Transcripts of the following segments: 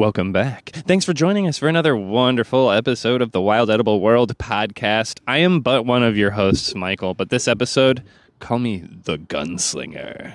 Welcome back. Thanks for joining us for another wonderful episode of the Wild Edible World podcast. I am but one of your hosts, Michael, but this episode, call me the Gunslinger.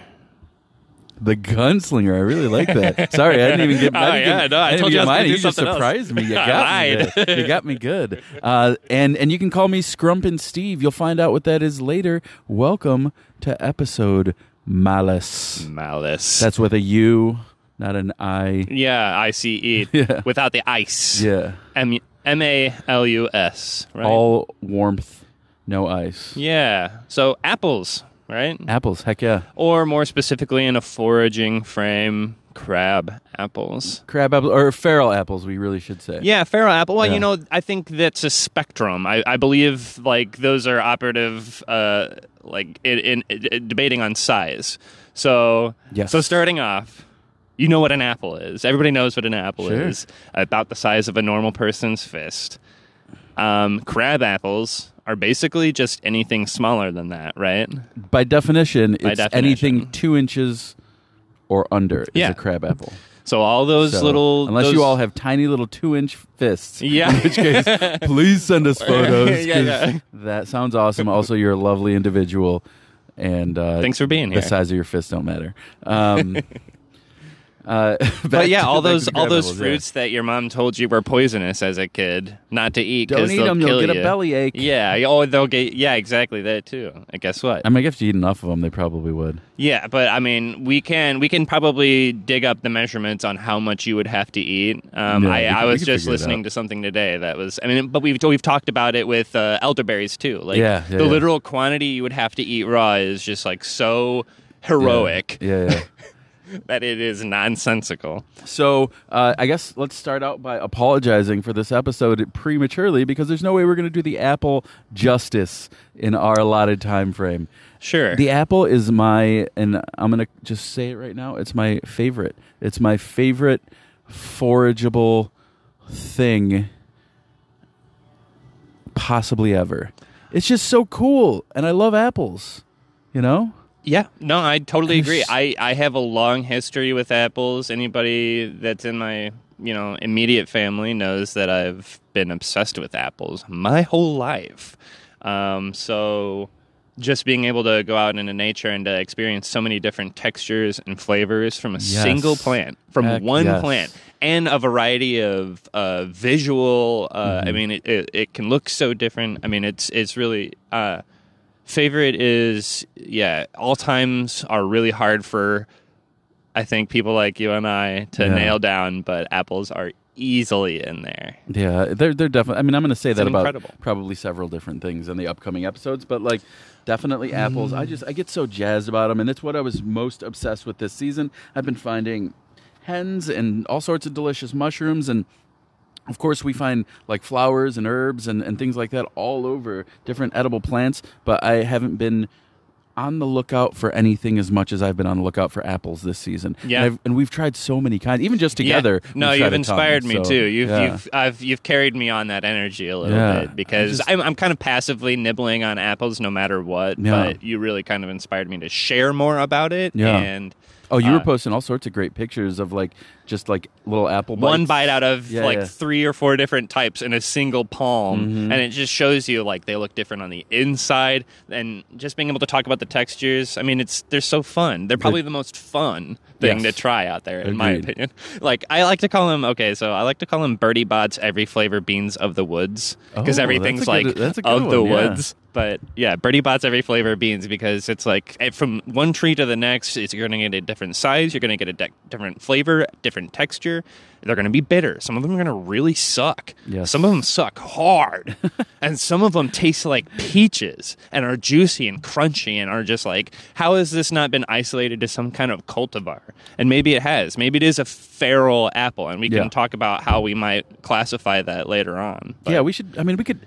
The gunslinger. I really like that. Sorry, I didn't even get. Oh, I didn't yeah, no, I didn't told you I was mine. You just something else. surprised me. You got me. good. You got me good. Uh, and and you can call me Scrumpin' Steve. You'll find out what that is later. Welcome to episode Malus. Malus. That's with a U, not an I. yeah, I C E Yeah. without the ice. Yeah. M M A L U S. Right. All warmth, no ice. yeah. So apples, right? Apples. Heck yeah. Or more specifically, in a foraging frame, crab apples. Crab apples or feral apples. We really should say. Yeah, feral apple. Well, Yeah. you know, I think that's a spectrum. I, I believe like those are operative, uh, like in, in, in debating on size. So, Yes. so starting off, you know what an apple is. Everybody knows what an apple Sure. is. About the size of a normal person's fist. Um, crab apples are basically just anything smaller than that, right? By definition, By it's definition. anything two inches or under is Yeah. a crab apple. So all those So, little, unless those- you all have tiny little two inch fists. Yeah. In which case, please send us photos. Yeah, yeah. That sounds awesome. Also, you're a lovely individual, and uh, Thanks for being here. the size of your fist don't matter. Um, uh, But yeah, all those all those apples, yeah. fruits that your mom told you were poisonous as a kid, not to eat. Don't eat them; you'll get you. a bellyache. Yeah. Oh, they'll get. Yeah, exactly that too. And guess what? I mean, if you eat enough of them, they probably would. yeah, but I mean, we can we can probably dig up the measurements on how much you would have to eat. Um, Yeah, I, we I was just listening to something today that was. I mean, but we've we've talked about it with uh, elderberries too. Like Yeah, yeah, the literal quantity you would have to eat raw is just like so heroic Yeah, yeah. that it is nonsensical. So uh, I guess let's start out by apologizing for this episode prematurely because there's no way we're going to do the apple justice in our allotted time frame. Sure. The apple is my, and I'm going to just say it right now. It's my favorite. It's my favorite forageable thing possibly ever. It's just so cool, and I love apples. You know? Yeah, no, I totally agree. I, I have a long history with apples. Anybody that's in my you know immediate family knows that I've been obsessed with apples my whole life. Um, so just being able to go out into nature and to experience so many different textures and flavors from a Yes. single plant, from Heck one yes. plant, and a variety of uh, visual. Uh, Mm-hmm. I mean, it, it, it can look so different. I mean, it's it's really. Uh, favorite is yeah all times are really hard for i think people like you and i to Yeah. nail down but apples are easily in there Yeah, they're they're definitely. I mean, I'm going to say that about probably several different things in the upcoming episodes, but like definitely apples. I just I get so jazzed about them, and that's what I was most obsessed with this season. I've been finding hens and all sorts of delicious mushrooms and. Of course, we find like flowers and herbs and, and things like that all over different edible plants, but I haven't been on the lookout for anything as much as I've been on the lookout for apples this season. Yeah. and, I've, and we've tried so many kinds, even just together. Yeah. no you've a ton, inspired me so, too you've yeah. you've I've you've carried me on that energy a little Yeah. bit because just- I'm, I'm kind of passively nibbling on apples no matter what but you really kind of inspired me to share more about it Yeah. and Oh, you were Uh, posting all sorts of great pictures of like just like little apple bites. one bite out of Yeah, like yeah. three or four different types in a single palm Mhm. and it just shows you like they look different on the inside and just being able to talk about the textures i mean it's they're so fun they're probably the most fun thing Yes. to try out there in my opinion like i like to call them okay so i like to call them Bertie Bott's every flavor beans of the woods because Oh, everything's like good- good of the yeah. woods but yeah, Bertie Bott's every flavor of beans because it's like eh, from one tree to the next, it's, you're going to get a different size, you're going to get a de- different flavor, different texture. They're going to be bitter. Some of them are going to really suck. Yes. Some of them suck hard, and some of them taste like peaches and are juicy and crunchy and are just like, how has this not been isolated to some kind of cultivar? And maybe it has. Maybe it is a feral apple, and we can Yeah. talk about how we might classify that later on. But- yeah, we should. I mean, we could.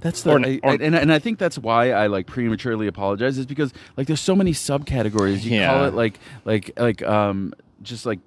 That's the Or- I- or- I- and and I think that's why I like prematurely apologize is because like there's so many subcategories. You Yeah. call it like like like um just like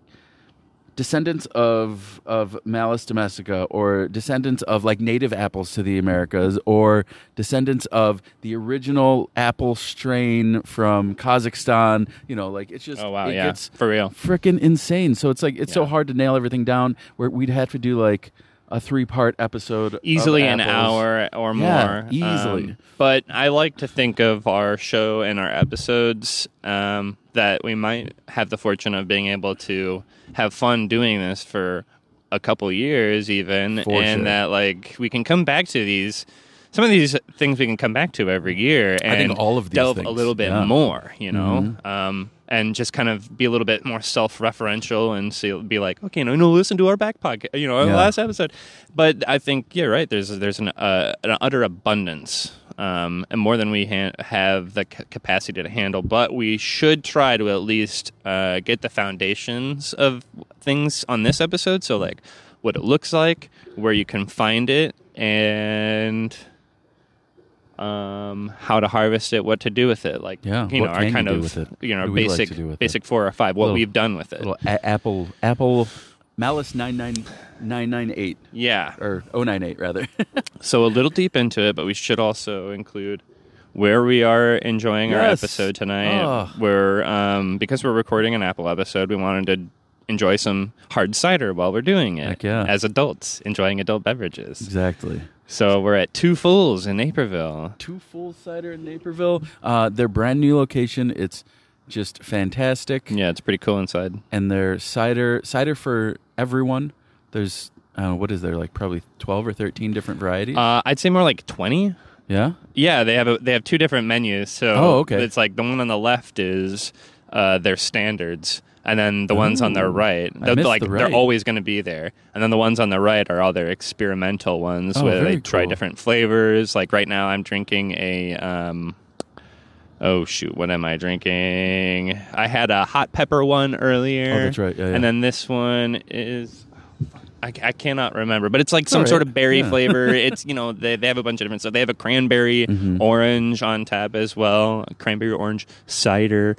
descendants of of Malus domestica or descendants of like native apples to the Americas or descendants of the original apple strain from Kazakhstan. You know, like it's just Oh wow, it yeah, for real. freaking insane. So it's like it's so hard to nail everything down. Where we'd have to do like a three part episode, of Easily an hour or more. Yeah, easily. Um, but I like to think of our show and our episodes um, that we might have the fortune of being able to have fun doing this for a couple years, even, For and sure. that like we can come back to these. Some of these things we can come back to every year and I think all of these delve a little bit yeah. Mm-hmm. more, you know, um, and just kind of be a little bit more self-referential and see, be like, okay, no, no, listen to our back podcast, you know, our Yeah. last episode. But I think you're right. There's there's an uh, an utter abundance, um, and more than we ha- have the c- capacity to handle. But we should try to at least uh, get the foundations of things on this episode. So like what it looks like, where you can find it, and um, how to harvest it, what to do with it, like Yeah, you know, our can you kind of you know we like basic to do with it? basic four or five, what Little- we've done with it. A- apple apple Malice nine nine nine nine eight Yeah, or 098 rather. So a little deep into it, but we should also include where we are enjoying our episode tonight. Oh. We're um, because we're recording an Apple episode, we wanted to enjoy some hard cider while we're doing it. Heck yeah. As adults, enjoying adult beverages. exactly. So we're at Two Fools in Naperville. Two Fools cider in Naperville. Uh, their brand new location. It's just fantastic. Yeah, it's pretty cool inside. And their cider cider for everyone. There's uh, what is there like probably 12 or 13 different varieties. Uh, I'd say more like twenty. yeah. Yeah, they have a, they have two different menus. So Oh, okay. it's like the one on the left is uh, their standards, and then the ones on their right, they're, like the they're always going to be there, and then the ones on the right are all their experimental ones Oh, where they try cool. different flavors. Like right now, I'm drinking a. Um, Oh shoot! What am I drinking? I had a hot pepper one earlier. Oh, that's right. Yeah, yeah. And then this one is I, I cannot remember, but it's like some all sort of berry Yeah. flavor. It's you know they, they have a bunch of different stuff. They have a cranberry Mm-hmm. orange on tap as well, cranberry orange cider.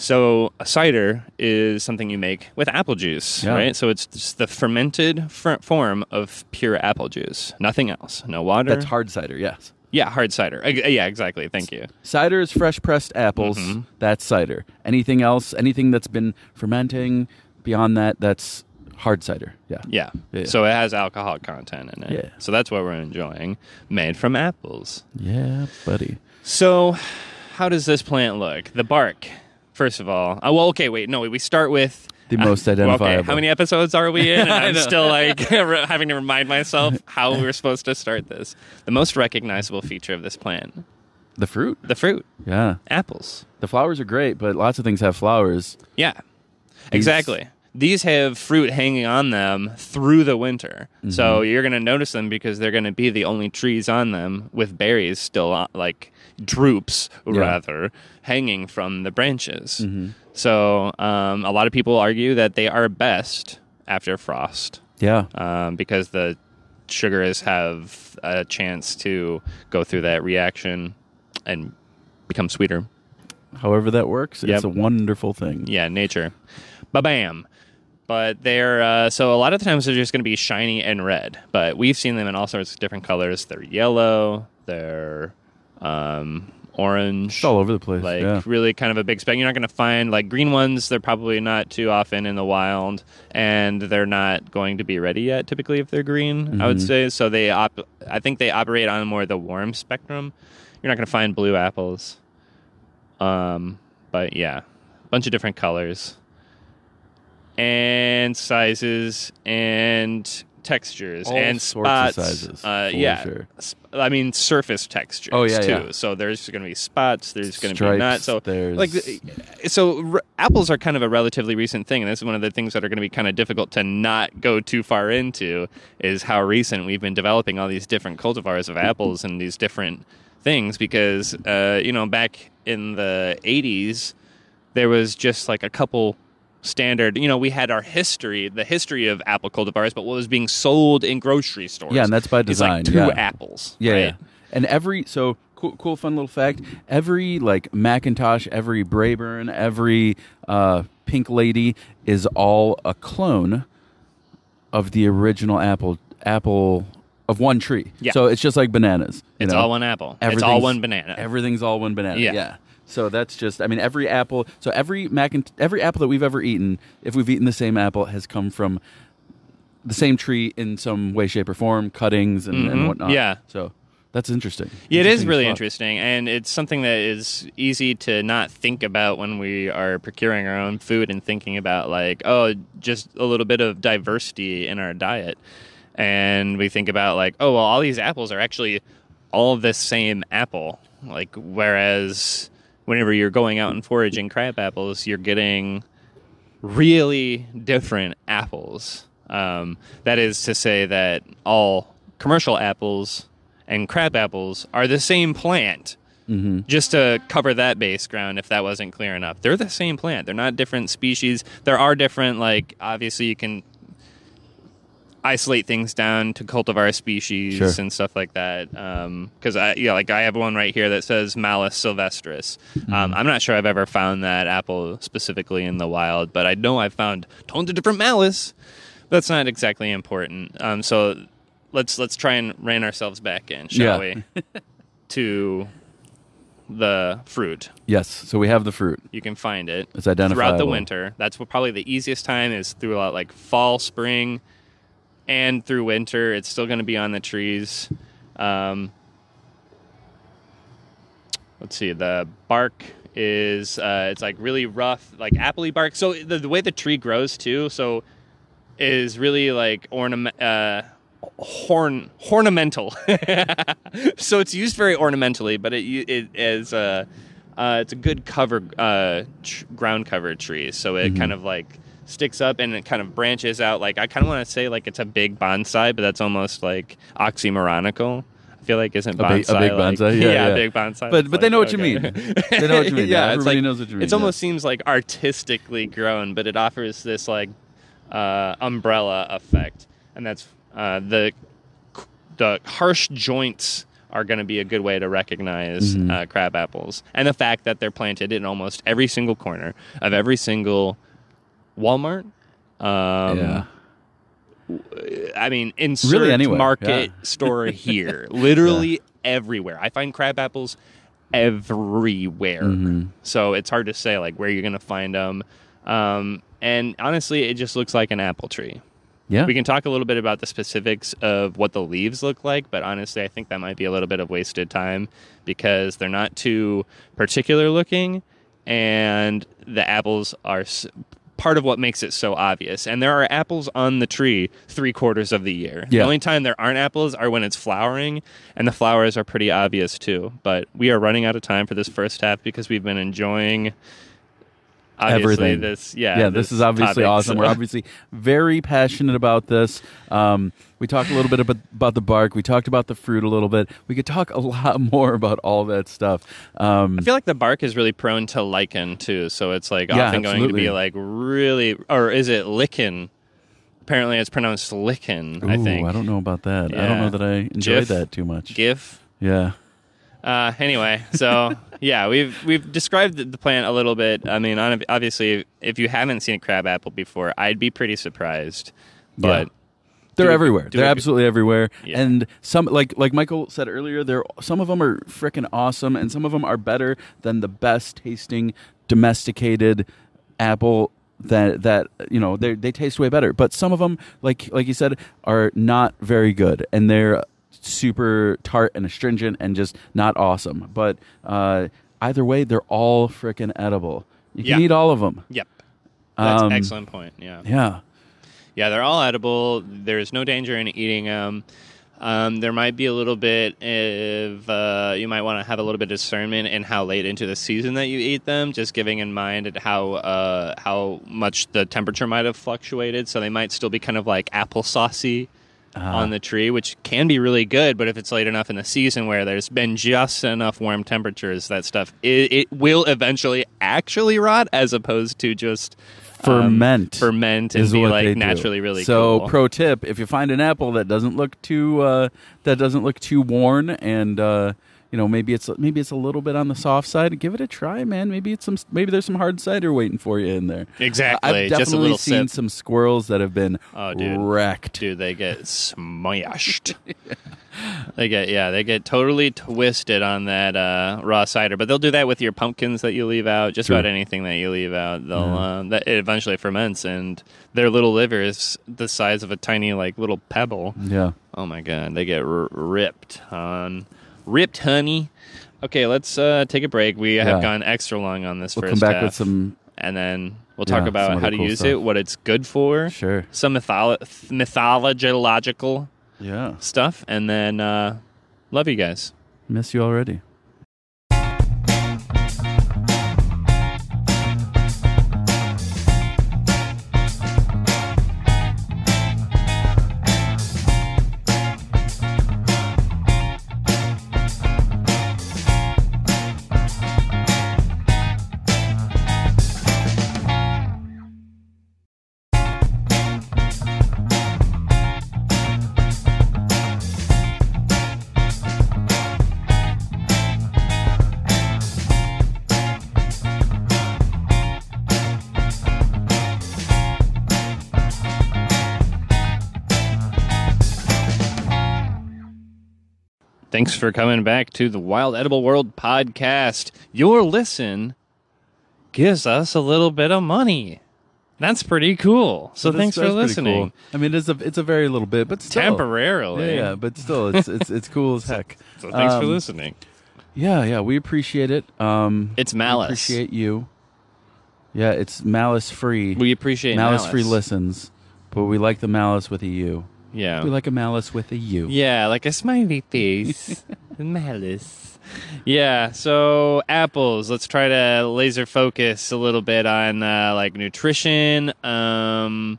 So a cider is something you make with apple juice, Yeah. right? So it's just the fermented fr- form of pure apple juice, nothing else, no water. That's hard cider. Yes. Yeah, hard cider. Yeah, exactly. Thank you. Cider is fresh pressed apples. Mm-hmm. That's cider. Anything else, anything that's been fermenting beyond that, that's hard cider. Yeah. Yeah. Yeah. So it has alcohol content in it. Yeah. So that's what we're enjoying, made from apples. Yeah, buddy. So, how does this plant look? The bark, first of all. Oh, well, okay, wait, no, we start with The most uh, well, Okay, identifiable. how many episodes are we in? And I I'm still like having to remind myself how we're supposed to start this. The most recognizable feature of this plant, The fruit. the fruit, Yeah. apples. The flowers are great, but lots of things have flowers. Yeah, exactly. These have fruit hanging on them through the winter. Mm-hmm. So you're going to notice them because they're going to be the only trees on them with berries still on, like droops Yeah. rather hanging from the branches. Mm-hmm. So um, a lot of people argue that they are best after frost Yeah. um, because the sugars have a chance to go through that reaction and become sweeter. However that works, Yep. it's a wonderful thing. Yeah, nature. Ba bam. But they're uh, so a lot of the times they're just going to be shiny and red. But we've seen them in all sorts of different colors. They're yellow. They're um, orange. It's all over the place. like yeah. really kind of a big spec. You're not going to find like green ones. They're probably not too often in the wild, and they're not going to be ready yet. Typically, if they're green, I would Mhm. say. So they op- I think they operate on more the warm spectrum. You're not going to find blue apples. Um, but yeah, a bunch of different colors and sizes and textures All and sorts of spots. sizes, uh, yeah, sure. I mean surface textures. Oh, yeah, too. yeah. So there's going to be spots. There's going to be not. So there's- like, so r- apples are kind of a relatively recent thing, and this is one of the things that are going to be kind of difficult to not go too far into. Is how recent we've been developing all these different cultivars of apples and these different things because uh, you know back in the 80s there was just like a couple standard you know we had our history the history of apple cultivars but what was being sold in grocery stores Yeah, and that's by design, like two yeah. apples Yeah, right? yeah. And every so cool, cool, fun little fact. Every like McIntosh, every Braeburn, every uh, Pink Lady is all a clone of the original apple apple of one tree. Yeah. So it's just like bananas. It's know? all one apple. It's all one banana. Everything's all one banana. Yeah. Yeah. So that's just. I mean, every apple. So every mac and every apple that we've ever eaten, if we've eaten the same apple, has come from the same tree in some way, shape, or form, cuttings and, and Mhm. whatnot. Yeah. So that's interesting. Yeah, it is Interesting really fuck. interesting, and it's something that is easy to not think about when we are procuring our own food and thinking about like, oh, just a little bit of diversity in our diet, and we think about like, oh, well, all these apples are actually all the same apple, like whereas whenever you're going out and foraging crab apples, you're getting really different apples. Um, that is to say that all commercial apples and crab apples are the same plant. Mm-hmm. Just to cover that base ground, if that wasn't clear enough, they're the same plant. They're not different species. There are different, like obviously you can isolate things down to cultivar species Sure. and stuff like that. Because I, yeah, like I have one right here that says Malus sylvestris. Mm-hmm. Um, I'm not sure I've ever found that apple specifically in the wild, but I know I've found tons of different Malus. That's not exactly important. Um, so let's let's try and rein ourselves back in, shall Yeah. we? to the fruit. Yes. So we have the fruit. You can find it It's identified throughout the winter. That's what probably the easiest time is throughout like fall, spring, and through winter. It's still going to be on the trees. Um, let's see. The bark is uh, it's like really rough, like appley bark. So the, the way the tree grows too, so is really like ornament. Uh, horn ornamental so it's used very ornamentally but it it is a uh, it's a good cover uh, tr- ground cover tree so it kind of like sticks up and it kind of branches out like i kind of want to say like it's a big bonsai but that's almost like oxymoronical i feel like isn't A big- a bonsai big like- bonsai? Yeah, yeah. big bonsai But- but they like, know what you mean. They know what you mean. yeah, it's Everybody like, knows what you mean, It yeah. almost seems like artistically grown, but it offers this like uh, umbrella effect, and that's uh, the the harsh joints are going to be a good way to recognize Mm-hmm. uh, crab apples, and the fact that they're planted in almost every single corner of every single Walmart. Um, yeah. I mean, insert Really anywhere, market yeah. store here, literally everywhere. I find crab apples everywhere, Mm-hmm. so it's hard to say like where you're going to find them. Um, and honestly, it just looks like an apple tree. Yeah. We can talk a little bit about the specifics of what the leaves look like, but honestly, I think that might be a little bit of wasted time because they're not too particular looking, and the apples are part of what makes it so obvious. And there are apples on the tree three quarters of the year. The only time there aren't apples are when it's flowering, and the flowers are pretty obvious too. But we are running out of time for this first half because we've been enjoying. Obviously, Everything. this yeah, yeah, this, is obviously topic, awesome. so- We're obviously very passionate about this. Um, we talked a little bit about, about the bark. We talked about the fruit a little bit. We could talk a lot more about all that stuff. Um, I feel like the bark is really prone to lichen too, so it's like Yeah, often going to be like really, or is it lichen? Apparently, it's pronounced lichen. I think. I don't know about that. I don't know that I enjoy Jif? that too much. GIF. Yeah. Uh, anyway, so yeah, we've we've described the, plant a little bit. I mean, obviously, if you haven't seen a crab apple before, I'd be pretty surprised. But They're everywhere. They're absolutely everywhere. Yeah. And some like like Michael said earlier, there some of them are freaking awesome and some of them are better than the best tasting domesticated apple that that you know they they taste way better. But some of them like like you said are not very good and they're super tart and astringent and just not awesome. But uh, either way, they're all freaking edible. You can Yeah. eat all of them. yep, that's Um, an excellent point. Yeah. Yeah. Yeah, they're all edible. There's no danger in eating them. Um, there might be a little bit of uh, you might want to have a little bit of discernment in how late into the season that you eat them. Just giving in mind at how uh, how much the temperature might have fluctuated, so they might still be kind of like applesaucy on the tree, which can be really good. But if it's late enough in the season where there's been just enough warm temperatures, that stuff it, it will eventually actually rot, as opposed to just um, Ferment ferment and is be what like they do. naturally really so cool. pro tip if you find an apple that doesn't look too uh, that doesn't look too worn and uh, you know, maybe it's maybe it's a little bit on the soft side. Give it a try, man. Maybe it's some maybe there's some hard cider waiting for you in there. Exactly. I've definitely seen sip. some squirrels that have been Oh, dude. wrecked. Dude, they get smashed. They get yeah, they get totally twisted on that uh, raw cider. But they'll do that with your pumpkins that you leave out. Just Sure. about anything that you leave out, they'll uh, that it eventually ferments, and their little liver is the size of a tiny like little pebble. Yeah. Oh my god, they get r- ripped on, ripped, honey. Okay, let's uh, take a break. We Yeah. have gone extra long on this We'll first come back half, with some and then we'll talk Yeah, about how other to cool use stuff. it, what it's good for, sure. some mytholo- mythological Yeah. stuff, and then uh, love you guys. Miss you already. Thanks for coming back to the Wild Edible World podcast. Your listen gives us a little bit of money. That's pretty cool. So That's- thanks for that's listening. cool. I mean, it's a it's a very little bit, but still. Temporarily. Yeah, yeah, but still, it's it's it's cool as heck. So thanks for Um, listening. Yeah, yeah, we appreciate it. Um, It's we malice. appreciate you. Yeah, it's malice free. We appreciate malice malice free listens, but we like the malice with a U. Yeah. We like a malice with a U. Yeah, like a smiley face. Malice. Yeah, so apples. Let's try to laser focus a little bit on uh, like nutrition, um,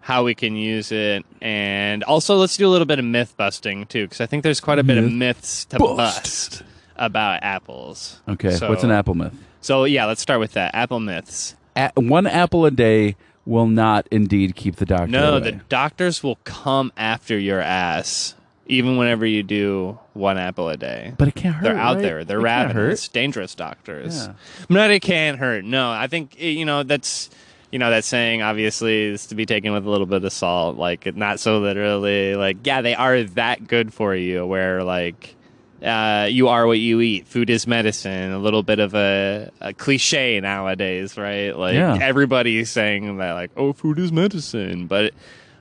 how we can use it, and also let's do a little bit of myth busting too, because I think there's quite a bit of myths to bust. bust about apples. Okay, So- what's an apple myth? So yeah, let's start with that. Apple myths. A- one apple a day will not indeed keep the doctor No, away. the doctors will come after your ass, even whenever you do one apple a day. but it can't hurt. They're out right? there. They're It can't ravenous, dangerous doctors. Yeah. Not it can't hurt. No, I think you know that's you know that saying obviously is to be taken with a little bit of salt. Like not so literally. Like yeah, they are that good for you. Where like. Uh, you are what you eat. Food is medicine. A little bit of a, a cliche nowadays, right? Like Yeah. everybody's saying that, like, oh, food is medicine. But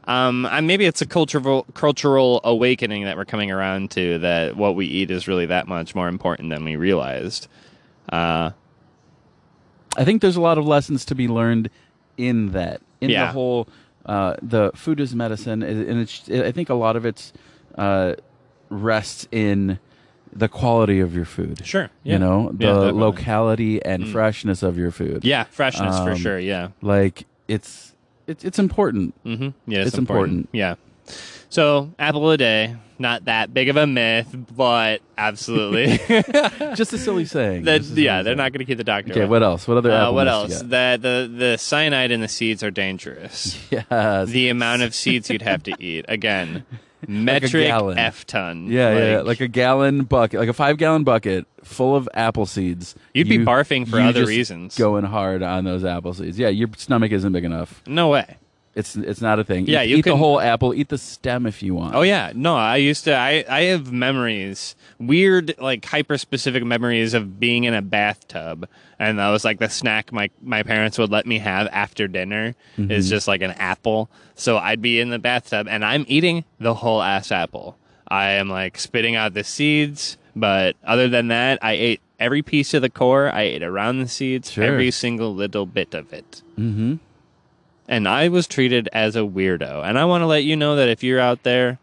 um, maybe it's a cultural cultural awakening that we're coming around to that what we eat is really that much more important than we realized. Uh, I think there's a lot of lessons to be learned in that. In Yeah. the whole, uh, the food is medicine, and and it's. I think a lot of it's uh, rests in the quality of your food. Sure, yeah. You know, the Yeah. Mm. locality and freshness of your food. yeah, freshness for Um, sure. Yeah, Like it's it's it's important. hmm yeah, it's, it's important. important. Yeah. So apple a day, not that big of a myth, but absolutely. Just a silly saying. Just a silly yeah, they're not going to keep the doctor. Okay, away. what else? What other Uh, what else? That the the cyanide in the seeds are dangerous. Yes. the amount of seeds you'd have to eat again, metric gallon. f ton. yeah, yeah, yeah, like a gallon bucket, like a five gallon bucket full of apple seeds. You'd be barfing for you other reasons. Going hard on those apple seeds. Yeah, your stomach isn't big enough. no way. It's it's not a thing. Yeah, eat, you eat the whole apple. Eat the stem if you want. Oh yeah, no, I used to. I I have memories, weird like hyper specific memories of being in a bathtub, and that was like the snack my my parents would let me have after dinner Mm-hmm. is just like an apple. So I'd be in the bathtub and I'm eating the whole ass apple. I am like spitting out the seeds, but other than that, I ate every piece of the core. I ate around the seeds, Sure. every single little bit of it. Mm-hmm. And I was treated as a weirdo. And I want to let you know that if you're out there,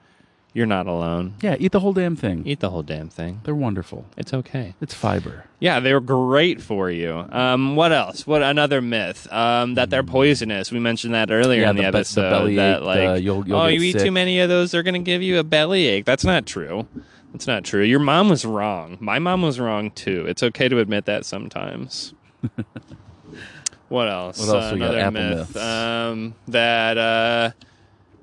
you're not alone. Yeah, eat the whole damn thing. Eat the whole damn thing. They're wonderful. It's okay. It's fiber. Yeah, they're great for you. Um, what else? What another myth? Um, that they're poisonous. We mentioned that earlier Yeah, in the, the be- the episode. bellyache, that like, uh, you'll- you'll oh, you eat sick. too many of those, they're going to give you a bellyache. That's not true. That's not true. Your mom was wrong. My mom was wrong too. It's okay to admit that sometimes. what else? What else we got? Another Apple myth myths. um, that uh,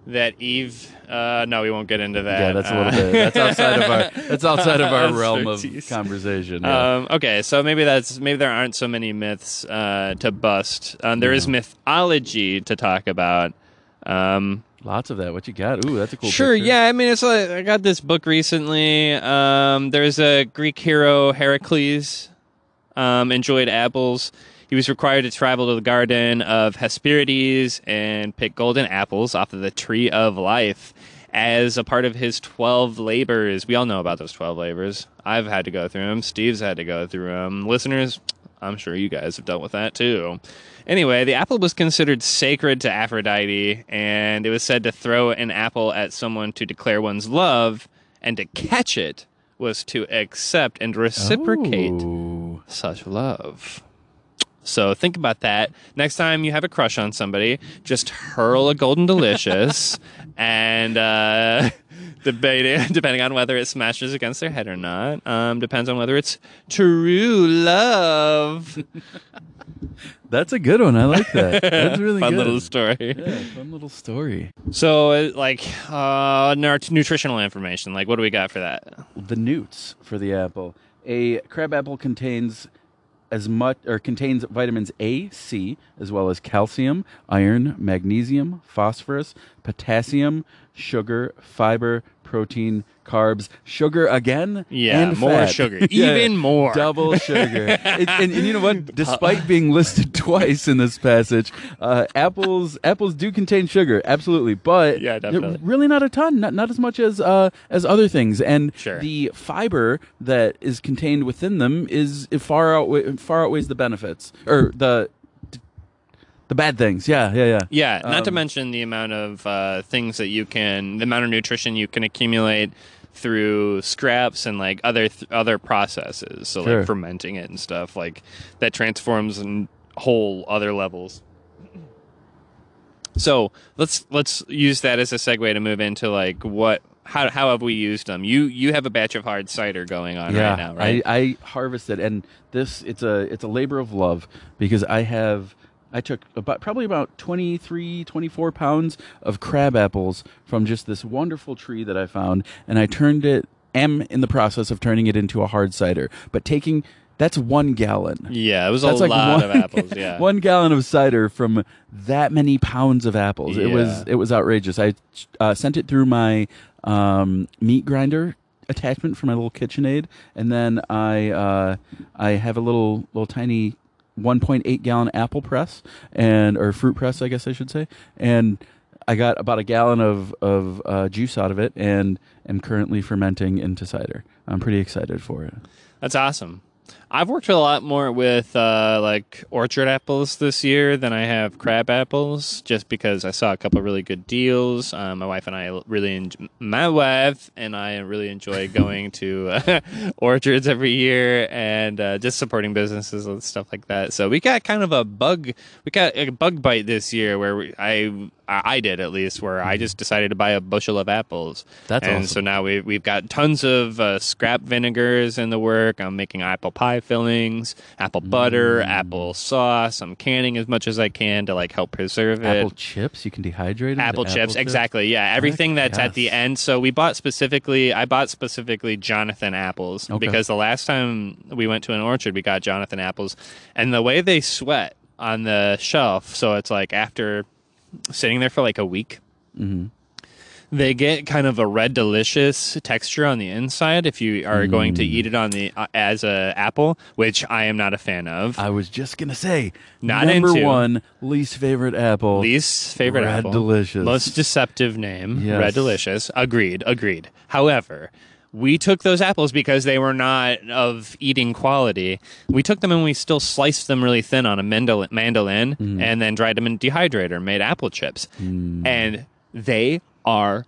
that Eve. Uh, no, we won't get into that. Yeah, that's a Uh, little bit. That's outside of our. That's outside of our realm of conversation. Yeah. Um, okay, so maybe that's maybe there aren't so many myths uh, to bust. Um, there is mythology to talk about. Um, Lots of that. What you got? Ooh, that's a cool. sure, picture. yeah. I mean, it's like I got this book recently. Um, there's a Greek hero Heracles. Um, enjoyed apples. He was required to travel to the garden of Hesperides and pick golden apples off of the tree of life as a part of his 12 labors. We all know about those 12 labors. I've had to go through them. Steve's had to go through them. Listeners, I'm sure you guys have dealt with that too. Anyway, the apple was considered sacred to Aphrodite, and it was said to throw an apple at someone to declare one's love, and to catch it was to accept and reciprocate Ooh. such love. So think about that. Next time you have a crush on somebody, just hurl a golden delicious and uh, debating, depending on whether it smashes against their head or not, um, depends on whether it's true love. That's a good one. I like that. That's really Fun good. little story. Yeah, fun little story. So, uh, like, uh, nutritional information. Like, what do we got for that? The newts for the apple. A crab apple contains as much or contains vitamins A, C, as well as calcium, iron, magnesium, phosphorus, potassium, sugar, fiber, protein, carbs, sugar again, Yeah, and more fat. sugar. Yeah, Even more. double sugar. and, and, and you know what? Despite being listed twice in this passage, uh, apples apples do contain sugar, absolutely, but Yeah, definitely. really not a ton, not, not as much as uh, as other things. And Sure. the fiber that is contained within them is far outweigh, far outweighs the benefits or the the bad things. Yeah, yeah, yeah. Yeah, not to Um, mention the amount of uh, things that you can, the amount of nutrition you can accumulate through scraps and like other th- other processes. So Sure. like fermenting it and stuff like that transforms in whole other levels. So let's let's use that as a segue to move into like what how how have we used them? You you have a batch of hard cider going on yeah, right now, right? I, I harvested, and this it's a it's a labor of love because I have I took about probably about 23, 24 pounds of crab apples from just this wonderful tree that I found, and I turned it. Am in the process of turning it into a hard cider, but taking that's one gallon. yeah, it was a like lot one, of apples. Yeah, one gallon of cider from that many pounds of apples. It was it was outrageous. I uh, sent it through my um, meat grinder attachment for my little KitchenAid, and then I uh, I have a little little tiny 1.8 gallon apple press and or fruit press, I guess I should say, and. I got about a gallon of of uh, juice out of it, and am currently fermenting into cider. I'm pretty excited for it. That's awesome. I've worked a lot more with uh, like orchard apples this year than I have crab apples, just because I saw a couple really good deals. Um, my wife and I really, en- my wife and I really enjoy going to uh, orchards every year and uh, just supporting businesses and stuff like that. So we got kind of a bug, we got a bug bite this year where we, I, I did at least, where I just decided to buy a bushel of apples. That's and awesome. so now we've we've got tons of uh, scrap vinegars in the work. I'm making apple pie fillings, apple butter, Mm. apple sauce. I'm canning as much as I can to like help preserve it. Apple chips, you can dehydrate it. Apple chips, exactly. Yeah, everything that's at the end. So we bought specifically. I bought specifically Jonathan apples Okay. because the last time we went to an orchard, we got Jonathan apples, and the way they sweat on the shelf. So it's like after sitting there for like a week. Mm-hmm. They get kind of a red delicious texture on the inside if you are going Mm. to eat it on the uh, as a apple, which I am not a fan of. I was just gonna say, Not number into. one least favorite apple. Least favorite Red apple. Delicious. Most deceptive name. Yes. Red Delicious. Agreed. Agreed. However, we took those apples because they were not of eating quality. We took them and we still sliced them really thin on a mandol- mandolin Mm-hmm. and then dried them in dehydrator, made apple chips. Mm. And they are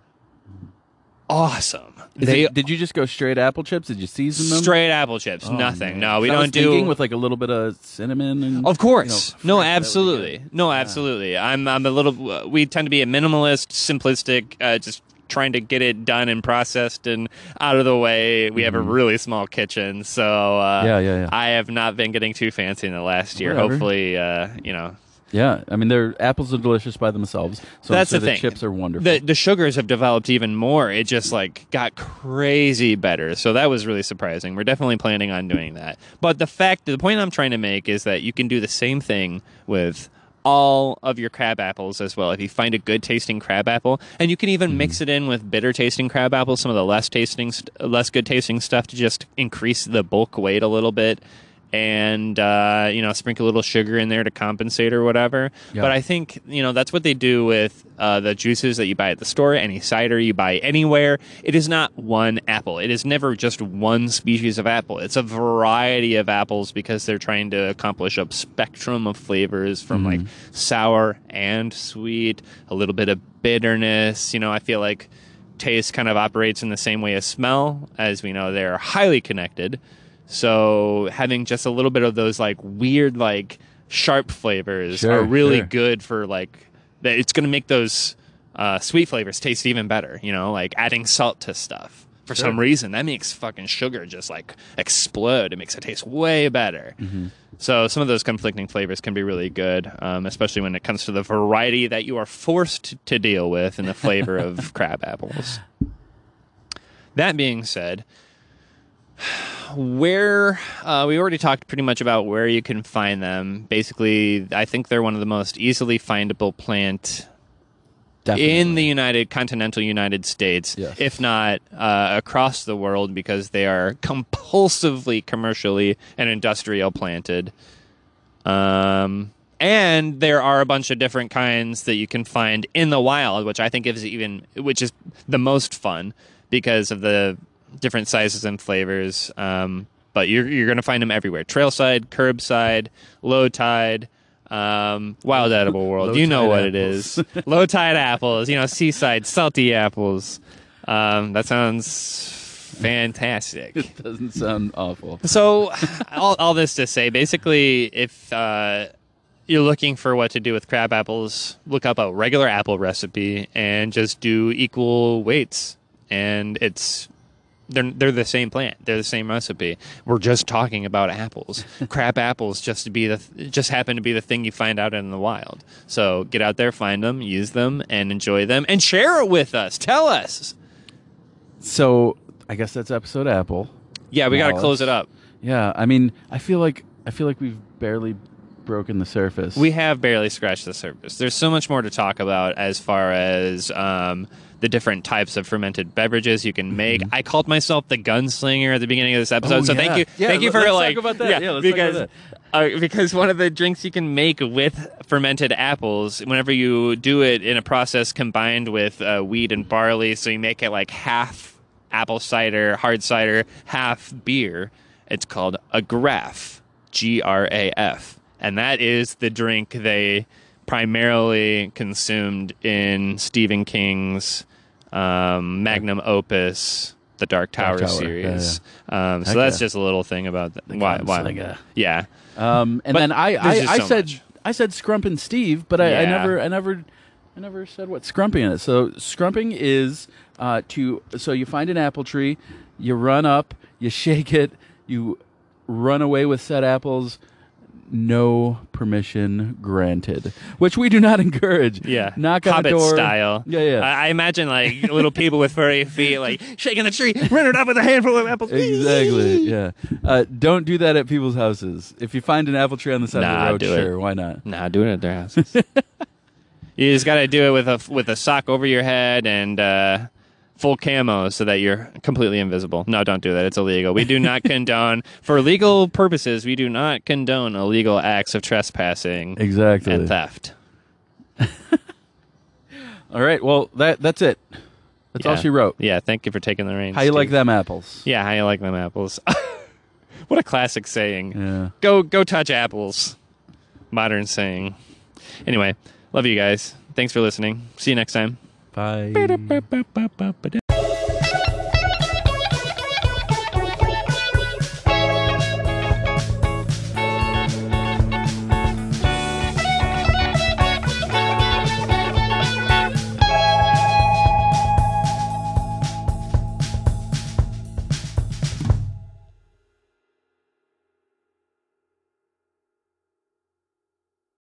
awesome. Is they it- did you just go straight apple chips? Did you season them? straight apple chips, Oh, nothing. man. No, we 'Cause I was don't do thinking with like a little bit of cinnamon and Of course, you know, no, fresh, that would be absolutely, no, absolutely. I'm, I'm a little. uh, We tend to be a minimalist, simplistic, uh, just trying to get it done and processed and out of the way. We have a really small kitchen, so uh, Mm-hmm. Yeah, yeah, yeah. I have not been getting too fancy in the last year. Whatever. Hopefully, uh, you know, Yeah, I mean, they're apples are delicious by themselves. So That's so the thing. chips are wonderful. The the sugars have developed even more. It just like got crazy better. So that was really surprising. We're definitely planning on doing that. But the fact, the point I'm trying to make is that you can do the same thing with all of your crab apples as well. If you find a good tasting crab apple, and you can even mix mm-hmm. it in with bitter tasting crab apples, some of the less tasting, less good tasting stuff to just increase the bulk weight a little bit. And uh, you know, sprinkle a little sugar in there to compensate or whatever. Yeah. But I think you know that's what they do with uh, the juices that you buy at the store, any cider you buy anywhere. It is not one apple. It is never just one species of apple. It's a variety of apples because they're trying to accomplish a spectrum of flavors from like sour and sweet, a little bit of bitterness. You know, I feel like taste kind of operates in the same way as smell, as we know they're highly connected. So having just a little bit of those like weird like sharp flavors Sure, are really sure. good for like that it's going to make those uh, sweet flavors taste even better, you know, like adding salt to stuff. For some reason, that makes fucking sugar just like explode. It makes it taste way better. Mm-hmm. So some of those conflicting flavors can be really good, um, especially when it comes to the variety that you are forced to deal with in the flavor of crab apples. That being said, where uh, we already talked pretty much about where you can find them. Basically, I think they're one of the most easily findable plant Definitely. in the United continental United States, Yes. if not uh, across the world, because they are compulsively commercially and industrial planted. Um, and there are a bunch of different kinds that you can find in the wild, which I think is even which is the most fun because of the different sizes and flavors. Um, but you're you're going to find them everywhere: trailside, curbside, low tide. Um, wild edible world, you know what tide it is. low tide apples, you know, seaside salty apples. Um, that sounds fantastic. It doesn't sound awful. So, all, all this to say, basically, if uh, you're looking for what to do with crab apples, look up a regular apple recipe and just do equal weights, and it's they're they're the same plant, they're the same recipe. We're just talking about apples. Crap apples just to be the just happen to be the thing you find out in the wild. So get out there, find them, use them, and enjoy them, and share it with us. Tell us. So I guess that's episode Apple. Yeah, we got to close it up. Yeah, I mean, I feel like I feel like we've barely broken the surface. We have barely scratched the surface. There's so much more to talk about as far as um, the different types of fermented beverages you can make. I called myself the gunslinger at the beginning of this episode, Oh, so yeah. thank you, Yeah, thank you for like about that. Yeah, let's talk because. Uh, because one of the drinks you can make with fermented apples, whenever you do it in a process combined with uh, wheat and barley, so you make it like half apple cider, hard cider, half beer. It's called a graf, G R A F, and that is the drink they primarily consumed in Stephen King's um, magnum opus, the Dark Tower, Tower, yeah, series. Um, so that's yeah. just a little thing about that. Why? Why? gunslinger. Yeah. Um, and But then I, I, I so said much. I said Scrumpin' Steve, but I, I never I never I never said what scrumping is. So scrumping is uh, to so you find an apple tree, you run up, you shake it, you run away with said apples. No permission granted, which we do not encourage. Yeah, knock on Hobbit the door. style. Yeah, yeah. I, I imagine like little people with furry feet, like shaking the tree, running up with a handful of apples. Exactly. Yeah. Uh, don't do that at people's houses. If you find an apple tree on the side Nah, of the road, do it. sure, why not? Nah, do it at their houses. you just got to do it with a with a sock over your head and uh, full camo so that you're completely invisible. No, don't do that. It's illegal. We do not condone, for legal purposes, we do not condone illegal acts of trespassing Exactly. and theft. All right. Well, that that's it. That's all she wrote. Yeah, thank you for taking the reins. How you like them apples? Yeah, how you like them apples? what a classic saying. Yeah. Go go touch apples. Modern saying. Anyway, love you guys. Thanks for listening. See you next time. Bye.